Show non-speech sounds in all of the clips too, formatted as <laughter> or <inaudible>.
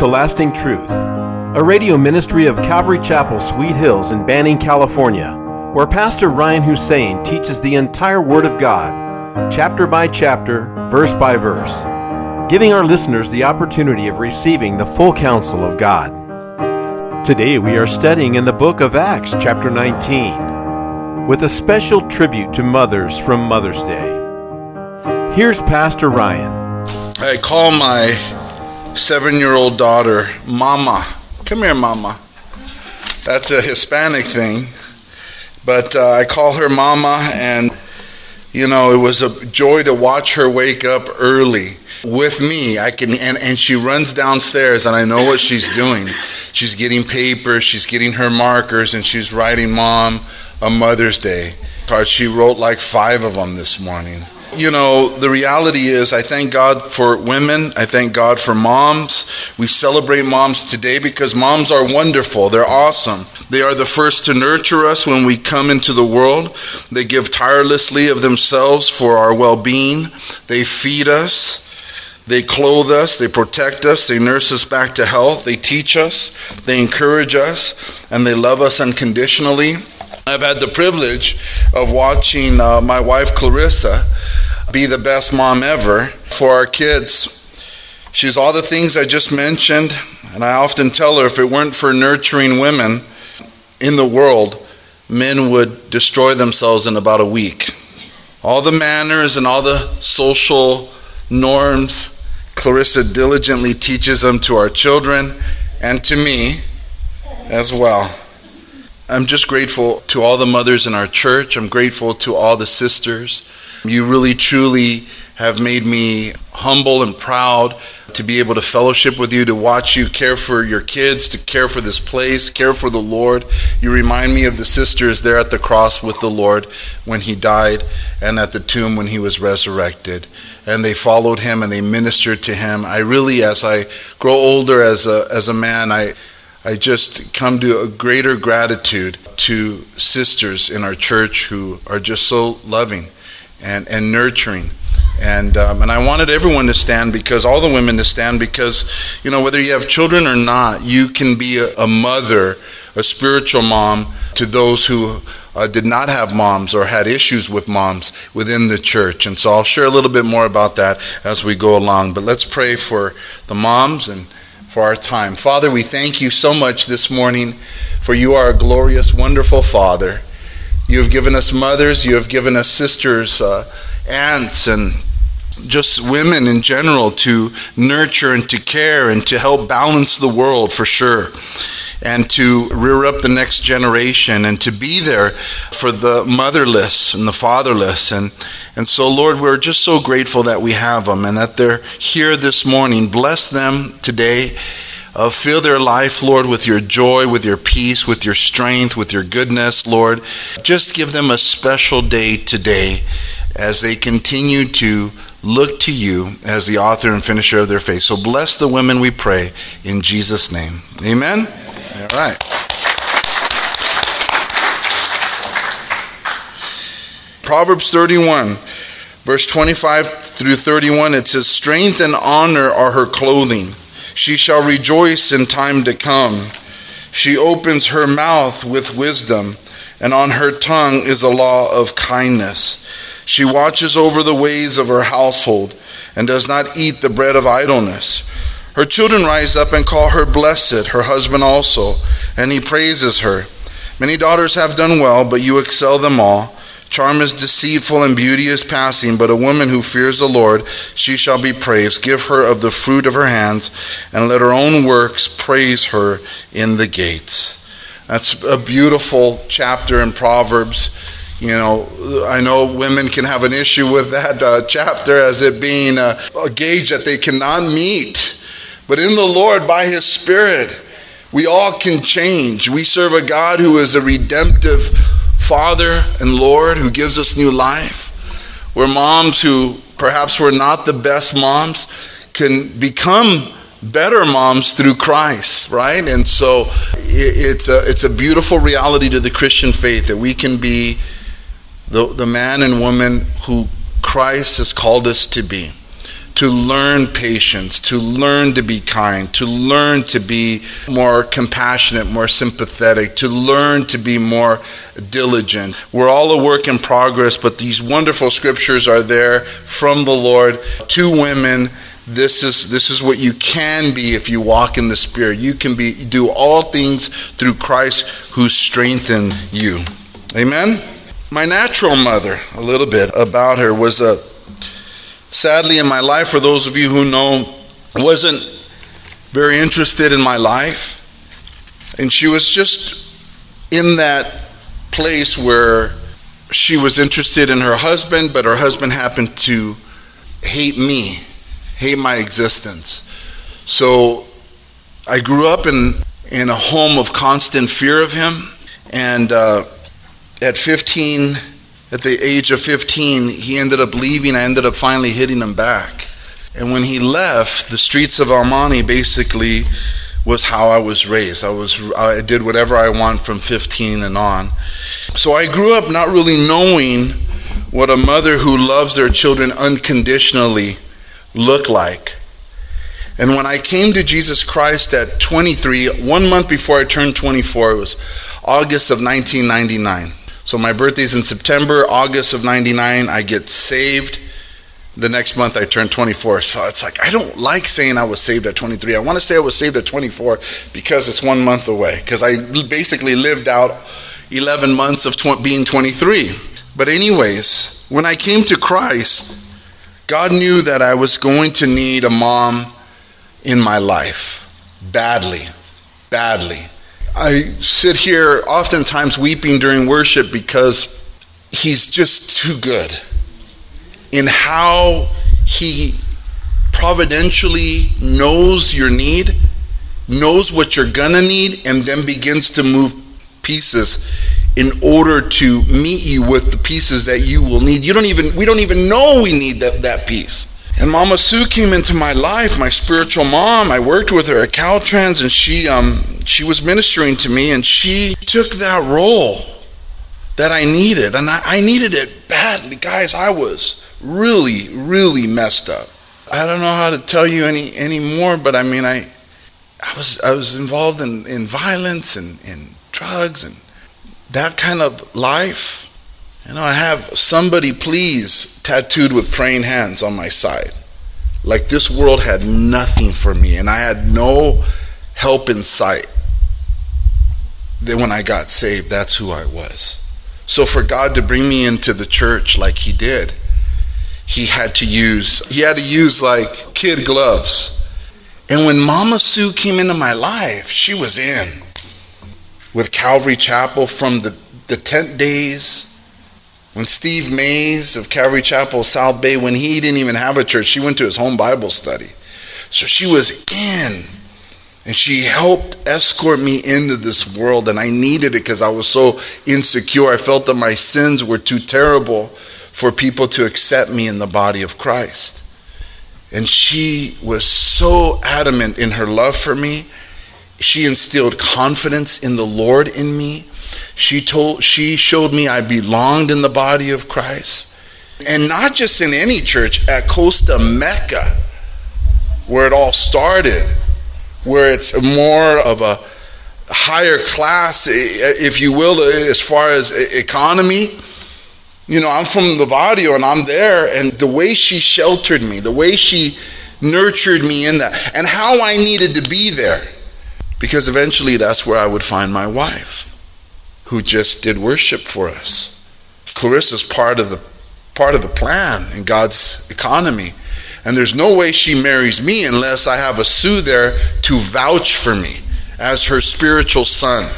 To Lasting Truth, a radio ministry of Calvary Chapel, Sweet Hills in Banning, California, where Pastor Ryan Hussein teaches the entire Word of God, chapter by chapter, verse by verse, giving our listeners the opportunity of receiving the full counsel of God. Today we are studying in the book of Acts, chapter 19, with a special tribute to mothers from Mother's Day. Here's Pastor Ryan. I call my seven year old daughter Mama. Come here, Mama. That's a Hispanic thing. But uh, I call her Mama, and you know, it was a joy to watch her wake up early with me. I can, and, and she runs downstairs, and I know what she's doing. She's getting paper, she's getting her markers, and she's writing Mom a Mother's Day card. She wrote like five of them this morning you know, the reality is, I thank God for women. I thank God for moms. We celebrate moms today because moms are wonderful. They're awesome. They are the first to nurture us when we come into the world. They give tirelessly of themselves for our well being. They feed us. They clothe us, they protect us, they nurse us back to health, they teach us, they encourage us, and they love us unconditionally. I've had the privilege of watching uh, my wife Clarissa be the best mom ever for our kids. She's all the things I just mentioned, and I often tell her if it weren't for nurturing women in the world, men would destroy themselves in about a week. All the manners and all the social norms, Clarissa diligently teaches them to our children and to me as well. I'm just grateful to all the mothers in our church. I'm grateful to all the sisters. You really, truly have made me humble and proud to be able to fellowship with you, to watch you care for your kids, to care for this place, care for the Lord. You remind me of the sisters there at the cross with the Lord when he died and at the tomb when he was resurrected. And they followed him and they ministered to him. I really, as I grow older as a, as a man, I, I just come to a greater gratitude to sisters in our church who are just so loving and, and nurturing. And, um, and I wanted everyone to stand because, all the women to stand because, you know, whether you have children or not, you can be a, a mother, a spiritual mom to those who uh, did not have moms or had issues with moms within the church. And so I'll share a little bit more about that as we go along. But let's pray for the moms and for our time. Father, we thank you so much this morning, for you are a glorious, wonderful Father. You have given us mothers, you have given us sisters, uh, aunts, and just women in general to nurture and to care and to help balance the world for sure and to rear up the next generation and to be there for the motherless and the fatherless. And, and so, Lord, we're just so grateful that we have them and that they're here this morning. Bless them today. Uh, fill their life, Lord, with your joy, with your peace, with your strength, with your goodness, Lord. Just give them a special day today as they continue to look to you as the author and finisher of their faith. So bless the women, we pray, in Jesus' name. Amen. All right. Proverbs 31, verse 25 through 31, it says, Strength and honor are her clothing. She shall rejoice in time to come. She opens her mouth with wisdom, and on her tongue is the law of kindness. She watches over the ways of her household and does not eat the bread of idleness. Her children rise up and call her blessed, her husband also, and he praises her. Many daughters have done well, but you excel them all. Charm is deceitful and beauty is passing, but a woman who fears the Lord, she shall be praised. Give her of the fruit of her hands, and let her own works praise her in the gates. That's a beautiful chapter in Proverbs. You know, I know women can have an issue with that uh, chapter as it being a, a gauge that they cannot meet but in the Lord, by His Spirit, we all can change. We serve a God who is a redemptive Father and Lord who gives us new life. We're moms who perhaps were not the best moms can become better moms through Christ, right? And so it's a, it's a beautiful reality to the Christian faith that we can be the, the man and woman who Christ has called us to be to learn patience, to learn to be kind, to learn to be more compassionate, more sympathetic, to learn to be more diligent. We're all a work in progress, but these wonderful scriptures are there from the Lord to women. This is this is what you can be if you walk in the Spirit. You can be do all things through Christ who strengthen you. Amen. My natural mother, a little bit about her, was a sadly in my life, for those of you who know, wasn't very interested in my life. And she was just in that place where she was interested in her husband, but her husband happened to hate me, hate my existence. So I grew up in, in a home of constant fear of him. And uh, at 15, at the age of 15, he ended up leaving. I ended up finally hitting him back. And when he left, the streets of Almani basically was how I was raised. I was I did whatever I want from 15 and on. So I grew up not really knowing what a mother who loves their children unconditionally look like. And when I came to Jesus Christ at 23, one month before I turned 24, it was August of 1999. So my birthday's in September, August of 99, I get saved. The next month I turn 24. So it's like, I don't like saying I was saved at 23. I want to say I was saved at 24 because it's one month away. Because I basically lived out 11 months of tw- being 23. But, anyways, when I came to Christ, God knew that I was going to need a mom in my life badly, badly. I sit here oftentimes weeping during worship because he's just too good in how he providentially knows your need, knows what you're gonna need, and then begins to move pieces in order to meet you with the pieces that you will need. You don't even we don't even know we need that, that piece. And Mama Sue came into my life, my spiritual mom. I worked with her at Caltrans, and she um, she was ministering to me, and she took that role that I needed, and I, I needed it badly, guys. I was really, really messed up. I don't know how to tell you any more, but I mean, I I was I was involved in, in violence and, and drugs and that kind of life. Know, I have somebody please tattooed with praying hands on my side. Like this world had nothing for me, and I had no help in sight. Then when I got saved, that's who I was. So for God to bring me into the church like He did, He had to use He had to use like kid gloves. And when Mama Sue came into my life, she was in with Calvary Chapel from the, the tent days when Steve Mays of Calvary Chapel, South Bay, when he didn't even have a church, she went to his home Bible study. So she was in. And she helped escort me into this world. And I needed it because I was so insecure. I felt that my sins were too terrible for people to accept me in the body of Christ. And she was so adamant in her love for me. She instilled confidence in the Lord in me. She told she showed me I belonged in the body of Christ. And not just in any church, at Costa Mesa, where it all started, where it's more of a higher class, if you will, as far as economy. You know, I'm from the Vadio and I'm there, and the way she sheltered me, the way she nurtured me in that, and how I needed to be there. Because eventually that's where I would find my wife who just did worship for us. Clarissa's part of the part of the plan in God's economy. And there's no way she marries me unless I have a Sue there to vouch for me as her spiritual son.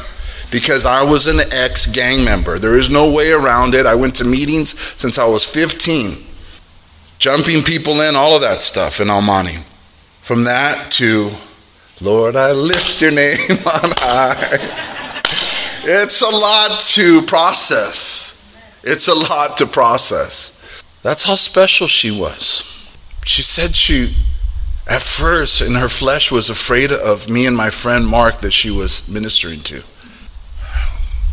Because I was an ex gang member. There is no way around it. I went to meetings since I was 15, jumping people in, all of that stuff in Almani. From that to, Lord, I lift your name <laughs> on high. It's a lot to process. It's a lot to process. That's how special she was. She said she, at first, in her flesh, was afraid of me and my friend Mark that she was ministering to.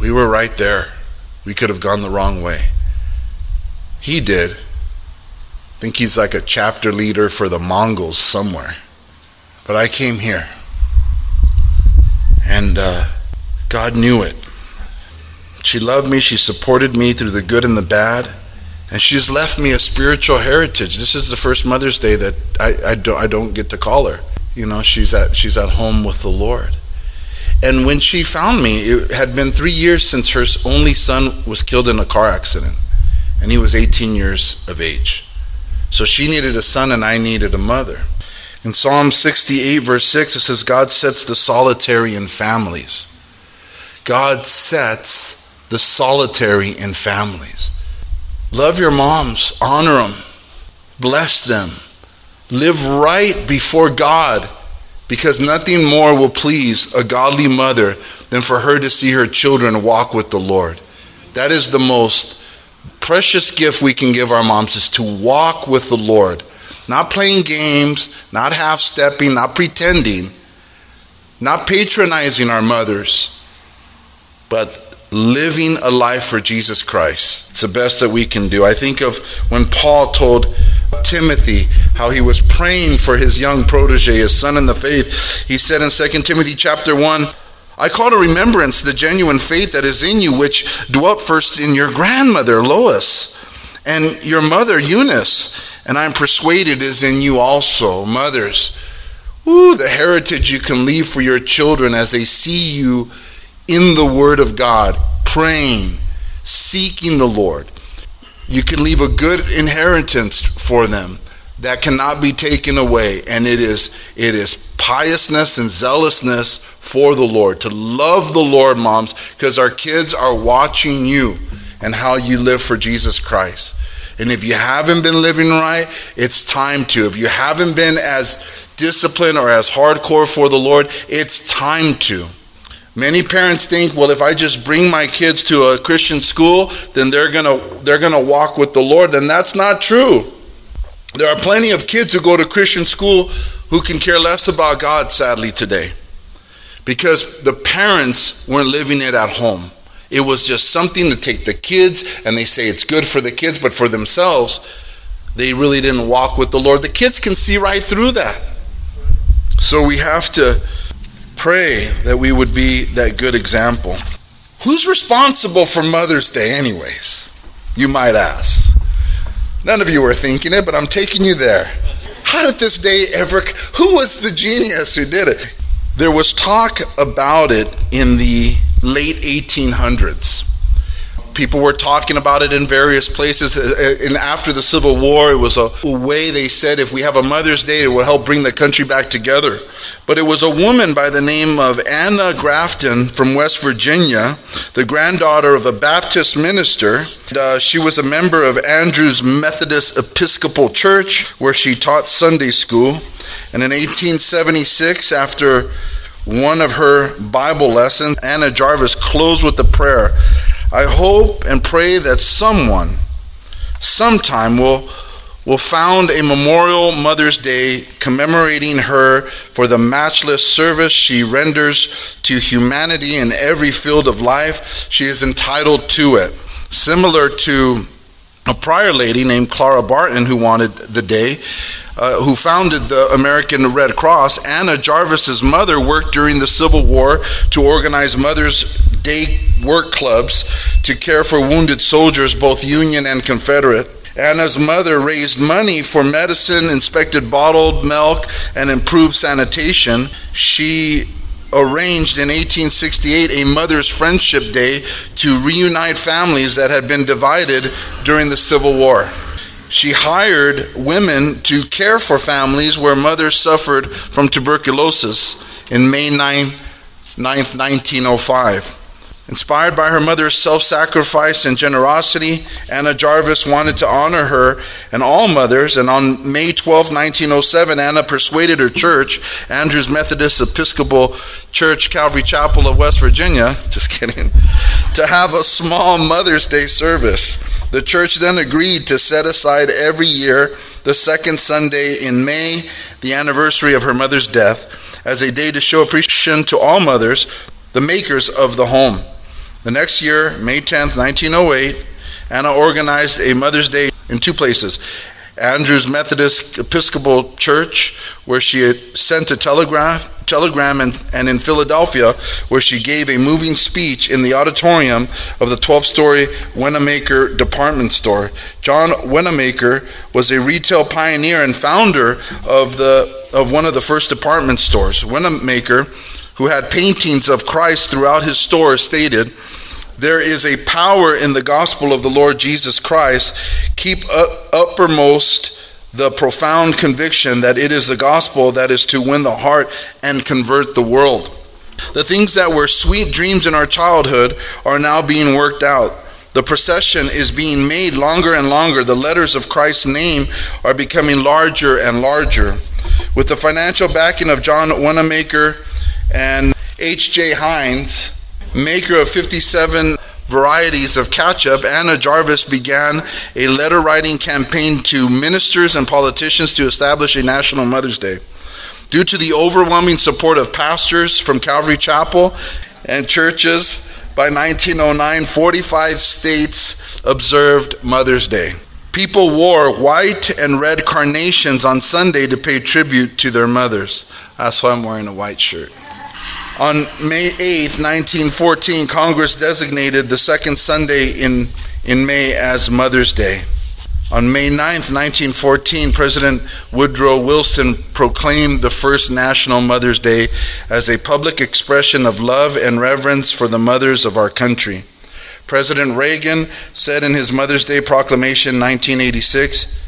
We were right there. We could have gone the wrong way. He did. I think he's like a chapter leader for the Mongols somewhere. But I came here. And uh, God knew it. She loved me. She supported me through the good and the bad. And she's left me a spiritual heritage. This is the first Mother's Day that I, I, don't, I don't get to call her. You know, she's at, she's at home with the Lord. And when she found me, it had been three years since her only son was killed in a car accident. And he was 18 years of age. So she needed a son, and I needed a mother. In Psalm 68, verse 6, it says, God sets the solitary in families. God sets the solitary in families. Love your moms, honor them, bless them, live right before God, because nothing more will please a godly mother than for her to see her children walk with the Lord. That is the most precious gift we can give our moms is to walk with the Lord not playing games, not half stepping, not pretending, not patronizing our mothers, but living a life for Jesus Christ. It's the best that we can do. I think of when Paul told Timothy how he was praying for his young protege, his son in the faith. He said in 2 Timothy chapter 1, I call to remembrance the genuine faith that is in you, which dwelt first in your grandmother Lois and your mother Eunice and I'm persuaded is in you also, mothers. Ooh, the heritage you can leave for your children as they see you in the Word of God, praying, seeking the Lord. You can leave a good inheritance for them that cannot be taken away, and it is it is piousness and zealousness for the Lord. To love the Lord, moms, because our kids are watching you and how you live for Jesus Christ. And if you haven't been living right, it's time to. If you haven't been as disciplined or as hardcore for the Lord, it's time to. Many parents think, well, if I just bring my kids to a Christian school, then they're gonna they're gonna walk with the Lord, and that's not true. There are plenty of kids who go to Christian school who can care less about God, sadly, today, because the parents weren't living it at home. It was just something to take the kids, and they say it's good for the kids, but for themselves, they really didn't walk with the Lord. The kids can see right through that. So we have to pray that we would be that good example. Who's responsible for Mother's Day, anyways? You might ask. None of you are thinking it, but I'm taking you there. How did this day ever? Who was the genius who did it? There was talk about it in the late 1800s. People were talking about it in various places. Uh, uh, and after the Civil War, it was a way they said if we have a Mother's Day, it will help bring the country back together. But it was a woman by the name of Anna Grafton from West Virginia, the granddaughter of a Baptist minister. Uh, she was a member of Andrews Methodist Episcopal Church, where she taught Sunday school. And in 1876, after one of her Bible lessons, Anna Jarvis closed with the prayer I hope and pray that someone, sometime, will, will found a memorial Mother's Day commemorating her for the matchless service she renders to humanity in every field of life. She is entitled to it. Similar to a prior lady named Clara Barton who wanted the day. Uh, who founded the American Red Cross, Anna Jarvis's mother worked during the Civil War to organize Mother's Day work clubs to care for wounded soldiers, both Union and Confederate. Anna's mother raised money for medicine, inspected bottled milk, and improved sanitation. She arranged in 1868 a Mother's Friendship Day to reunite families that had been divided during the Civil War. She hired women to care for families where mothers suffered from tuberculosis in May 9, 9th, 1905. Inspired by her mother's self sacrifice and generosity, Anna Jarvis wanted to honor her and all mothers, and on May 12, 1907, Anna persuaded her church, Andrews Methodist Episcopal Church, Calvary Chapel of West Virginia, <laughs> just kidding, to have a small Mother's Day service. The church then agreed to set aside every year the second Sunday in May, the anniversary of her mother's death, as a day to show appreciation to all mothers, the makers of the home. The next year, May 10th, 1908, Anna organized a Mother's Day in two places Andrews Methodist Episcopal Church, where she sent a telegraph telegram and, and in Philadelphia, where she gave a moving speech in the auditorium of the 12 story Wanamaker department store. John Wanamaker was a retail pioneer and founder of, the, of one of the first department stores. Wanamaker, who had paintings of Christ throughout his store, stated, there is a power in the gospel of the Lord Jesus Christ. Keep uppermost the profound conviction that it is the gospel that is to win the heart and convert the world. The things that were sweet dreams in our childhood are now being worked out. The procession is being made longer and longer. The letters of Christ's name are becoming larger and larger. With the financial backing of John Wanamaker and H.J. Heinz, maker of 57 varieties of ketchup, Anna Jarvis began a letter writing campaign to ministers and politicians to establish a National Mother's Day. Due to the overwhelming support of pastors from Calvary Chapel and churches, by 1909, 45 states observed Mother's Day. People wore white and red carnations on Sunday to pay tribute to their mothers. That's why I'm wearing a white shirt. On May 8, 1914, Congress designated the second Sunday in, in May as Mother's Day. On May 9, 1914, President Woodrow Wilson proclaimed the first National Mother's Day as a public expression of love and reverence for the mothers of our country. President Reagan said in his Mother's Day proclamation 1986,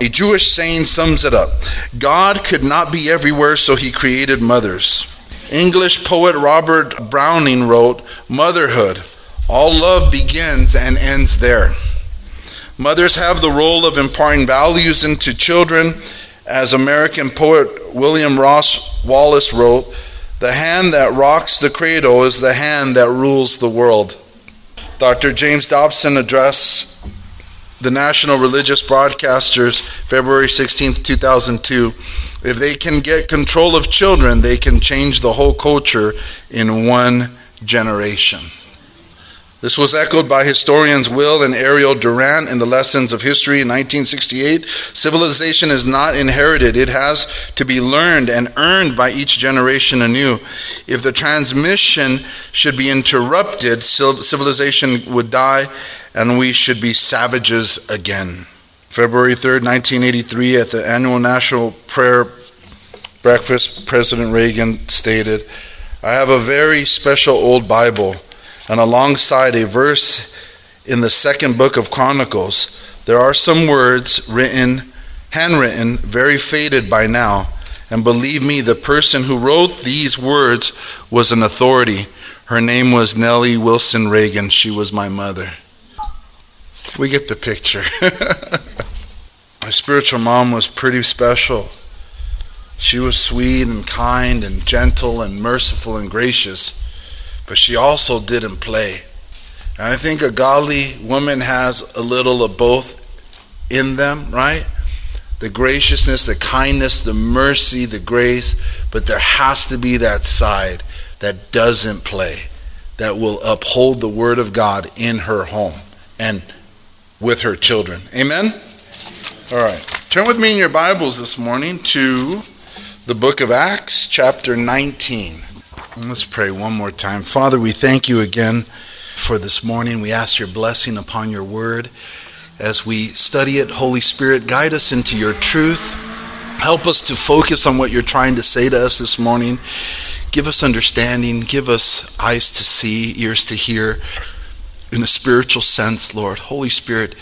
a Jewish saying sums it up God could not be everywhere, so he created mothers. English poet Robert Browning wrote, Motherhood, all love begins and ends there. Mothers have the role of imparting values into children. As American poet William Ross Wallace wrote, the hand that rocks the cradle is the hand that rules the world. Dr. James Dobson addressed the National Religious Broadcasters February 16, 2002 if they can get control of children, they can change the whole culture in one generation. This was echoed by historians Will and Ariel Durant in the Lessons of History in 1968. Civilization is not inherited, it has to be learned and earned by each generation anew. If the transmission should be interrupted, civilization would die and we should be savages again. February 3rd, 1983, at the annual National Prayer Breakfast, President Reagan stated, I have a very special old Bible, and alongside a verse in the second book of Chronicles, there are some words written, handwritten, very faded by now. And believe me, the person who wrote these words was an authority. Her name was Nellie Wilson Reagan. She was my mother. We get the picture. <laughs> My spiritual mom was pretty special. She was sweet and kind and gentle and merciful and gracious, but she also didn't play. And I think a godly woman has a little of both in them, right? The graciousness, the kindness, the mercy, the grace, but there has to be that side that doesn't play, that will uphold the word of God in her home and with her children. Amen? All right. Turn with me in your Bibles this morning to the book of Acts, chapter 19. Let's pray one more time. Father, we thank you again for this morning. We ask your blessing upon your word. As we study it, Holy Spirit, guide us into your truth. Help us to focus on what you're trying to say to us this morning. Give us understanding. Give us eyes to see, ears to hear in a spiritual sense, Lord. Holy Spirit,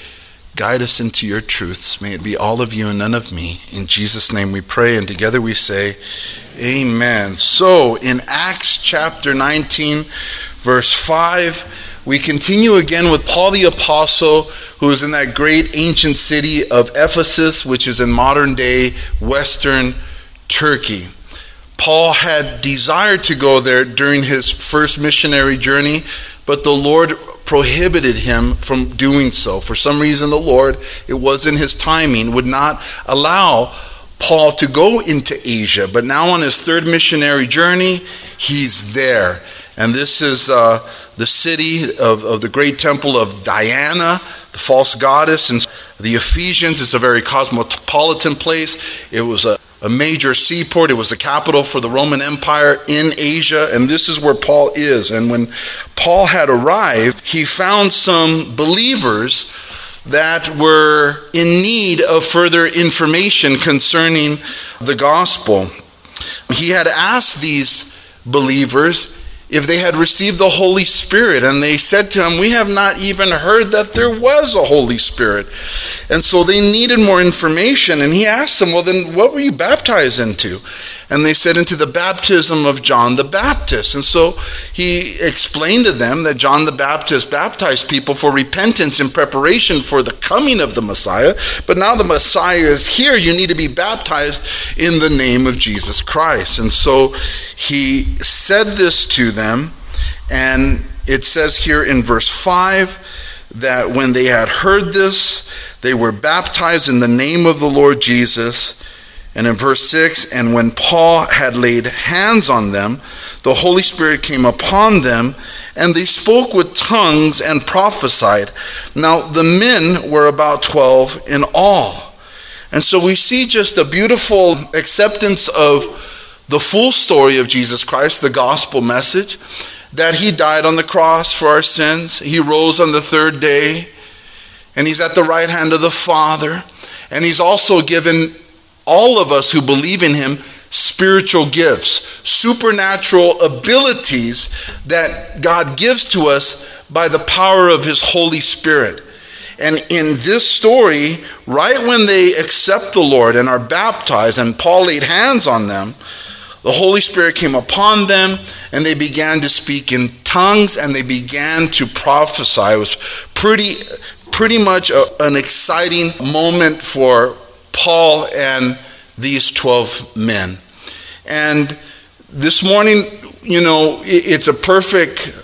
guide us into your truths. May it be all of you and none of me. In Jesus' name we pray, and together we say, Amen. So, in Acts chapter 19, verse 5, we continue again with Paul the Apostle, who is in that great ancient city of Ephesus, which is in modern day Western Turkey. Paul had desired to go there during his first missionary journey, but the Lord prohibited him from doing so. For some reason, the Lord, it was in his timing, would not allow Paul to go into Asia. But now, on his third missionary journey, he's there. And this is uh, the city of, of the great temple of Diana, the false goddess and the Ephesians. It's a very cosmopolitan place. It was a, a major seaport. It was the capital for the Roman Empire in Asia. And this is where Paul is. And when Paul had arrived, he found some believers that were in need of further information concerning the gospel. He had asked these believers if they had received the Holy Spirit. And they said to him, We have not even heard that there was a Holy Spirit. And so they needed more information. And he asked them, Well, then what were you baptized into? And they said, Into the baptism of John the Baptist. And so he explained to them that John the Baptist baptized people for repentance in preparation for the coming of the Messiah. But now the Messiah is here. You need to be baptized in the name of Jesus Christ. And so he said this to them. And it says here in verse 5 that when they had heard this, they were baptized in the name of the Lord Jesus. And in verse 6, and when Paul had laid hands on them, the Holy Spirit came upon them, and they spoke with tongues and prophesied. Now, the men were about 12 in all. And so we see just a beautiful acceptance of the full story of Jesus Christ, the gospel message, that he died on the cross for our sins, he rose on the third day, and he's at the right hand of the Father, and he's also given all of us who believe in him spiritual gifts, supernatural abilities that God gives to us by the power of his Holy Spirit. And in this story, right when they accept the Lord and are baptized, and Paul laid hands on them, the Holy Spirit came upon them and they began to speak in tongues and they began to prophesy. It was pretty, pretty much a, an exciting moment for Paul and these 12 men. And this morning, you know, it's a perfect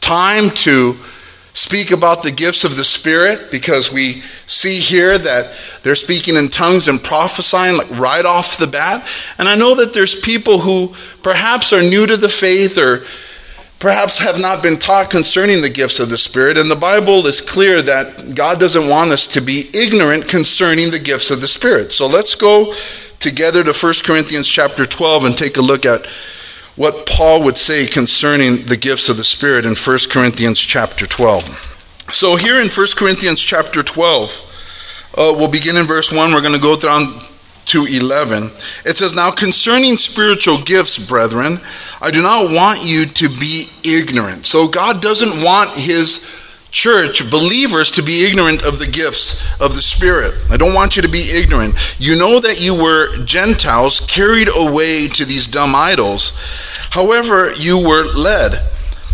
time to speak about the gifts of the Spirit because we see here that they're speaking in tongues and prophesying like right off the bat. And I know that there's people who perhaps are new to the faith or perhaps have not been taught concerning the gifts of the Spirit. And the Bible is clear that God doesn't want us to be ignorant concerning the gifts of the Spirit. So let's go together to 1 Corinthians chapter 12 and take a look at what Paul would say concerning the gifts of the Spirit in 1 Corinthians chapter 12. So here in 1 Corinthians chapter 12, uh, we'll begin in verse 1. We're going to go down to 11. It says, Now concerning spiritual gifts, brethren, I do not want you to be ignorant. So God doesn't want his church, believers, to be ignorant of the gifts of the Spirit. I don't want you to be ignorant. You know that you were Gentiles carried away to these dumb idols. However, you were led.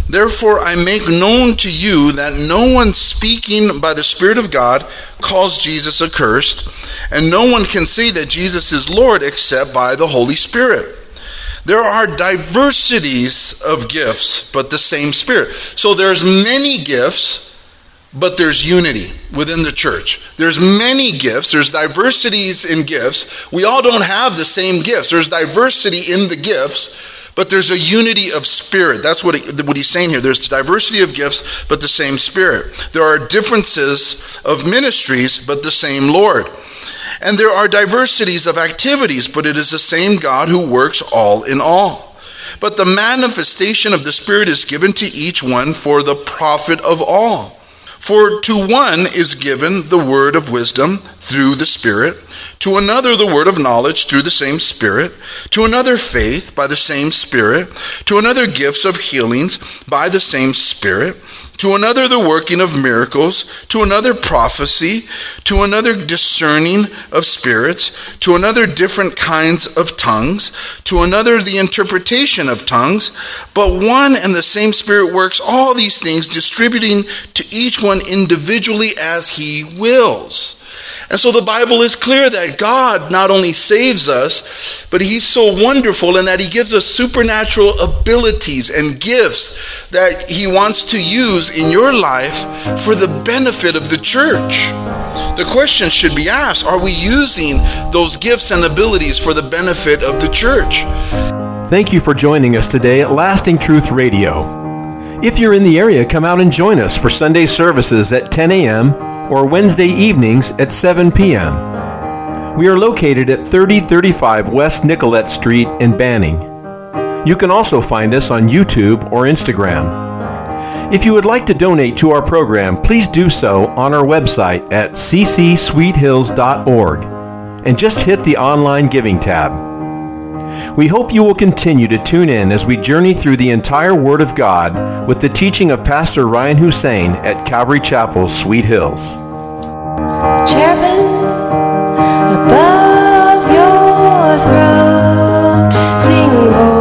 Therefore, I make known to you that no one speaking by the Spirit of God calls Jesus accursed, and no one can say that Jesus is Lord except by the Holy Spirit. There are diversities of gifts, but the same Spirit. So there's many gifts, but there's unity within the church. There's many gifts, there's diversities in gifts. We all don't have the same gifts. There's diversity in the gifts, but there's a unity of spirit. That's what, he, what he's saying here. There's diversity of gifts, but the same spirit. There are differences of ministries, but the same Lord. And there are diversities of activities, but it is the same God who works all in all. But the manifestation of the Spirit is given to each one for the profit of all. For to one is given the word of wisdom through the Spirit, to another the word of knowledge through the same Spirit, to another faith by the same Spirit, to another gifts of healings by the same Spirit to another the working of miracles, to another prophecy, to another discerning of spirits, to another different kinds of tongues, to another the interpretation of tongues. But one and the same Spirit works all these things, distributing to each one individually as he wills. And so the Bible is clear that God not only saves us, but He's so wonderful in that He gives us supernatural abilities and gifts that He wants to use in your life for the benefit of the church. The question should be asked Are we using those gifts and abilities for the benefit of the church? Thank you for joining us today at Lasting Truth Radio. If you're in the area, come out and join us for Sunday services at 10 a.m or Wednesday evenings at 7 p.m. We are located at 3035 West Nicollet Street in Banning. You can also find us on YouTube or Instagram. If you would like to donate to our program, please do so on our website at ccsweethills.org and just hit the online giving tab. We hope you will continue to tune in as we journey through the entire Word of God with the teaching of Pastor Ryan Hussein at Calvary Chapel, Sweet Hills. Cherubim above your throne, sing.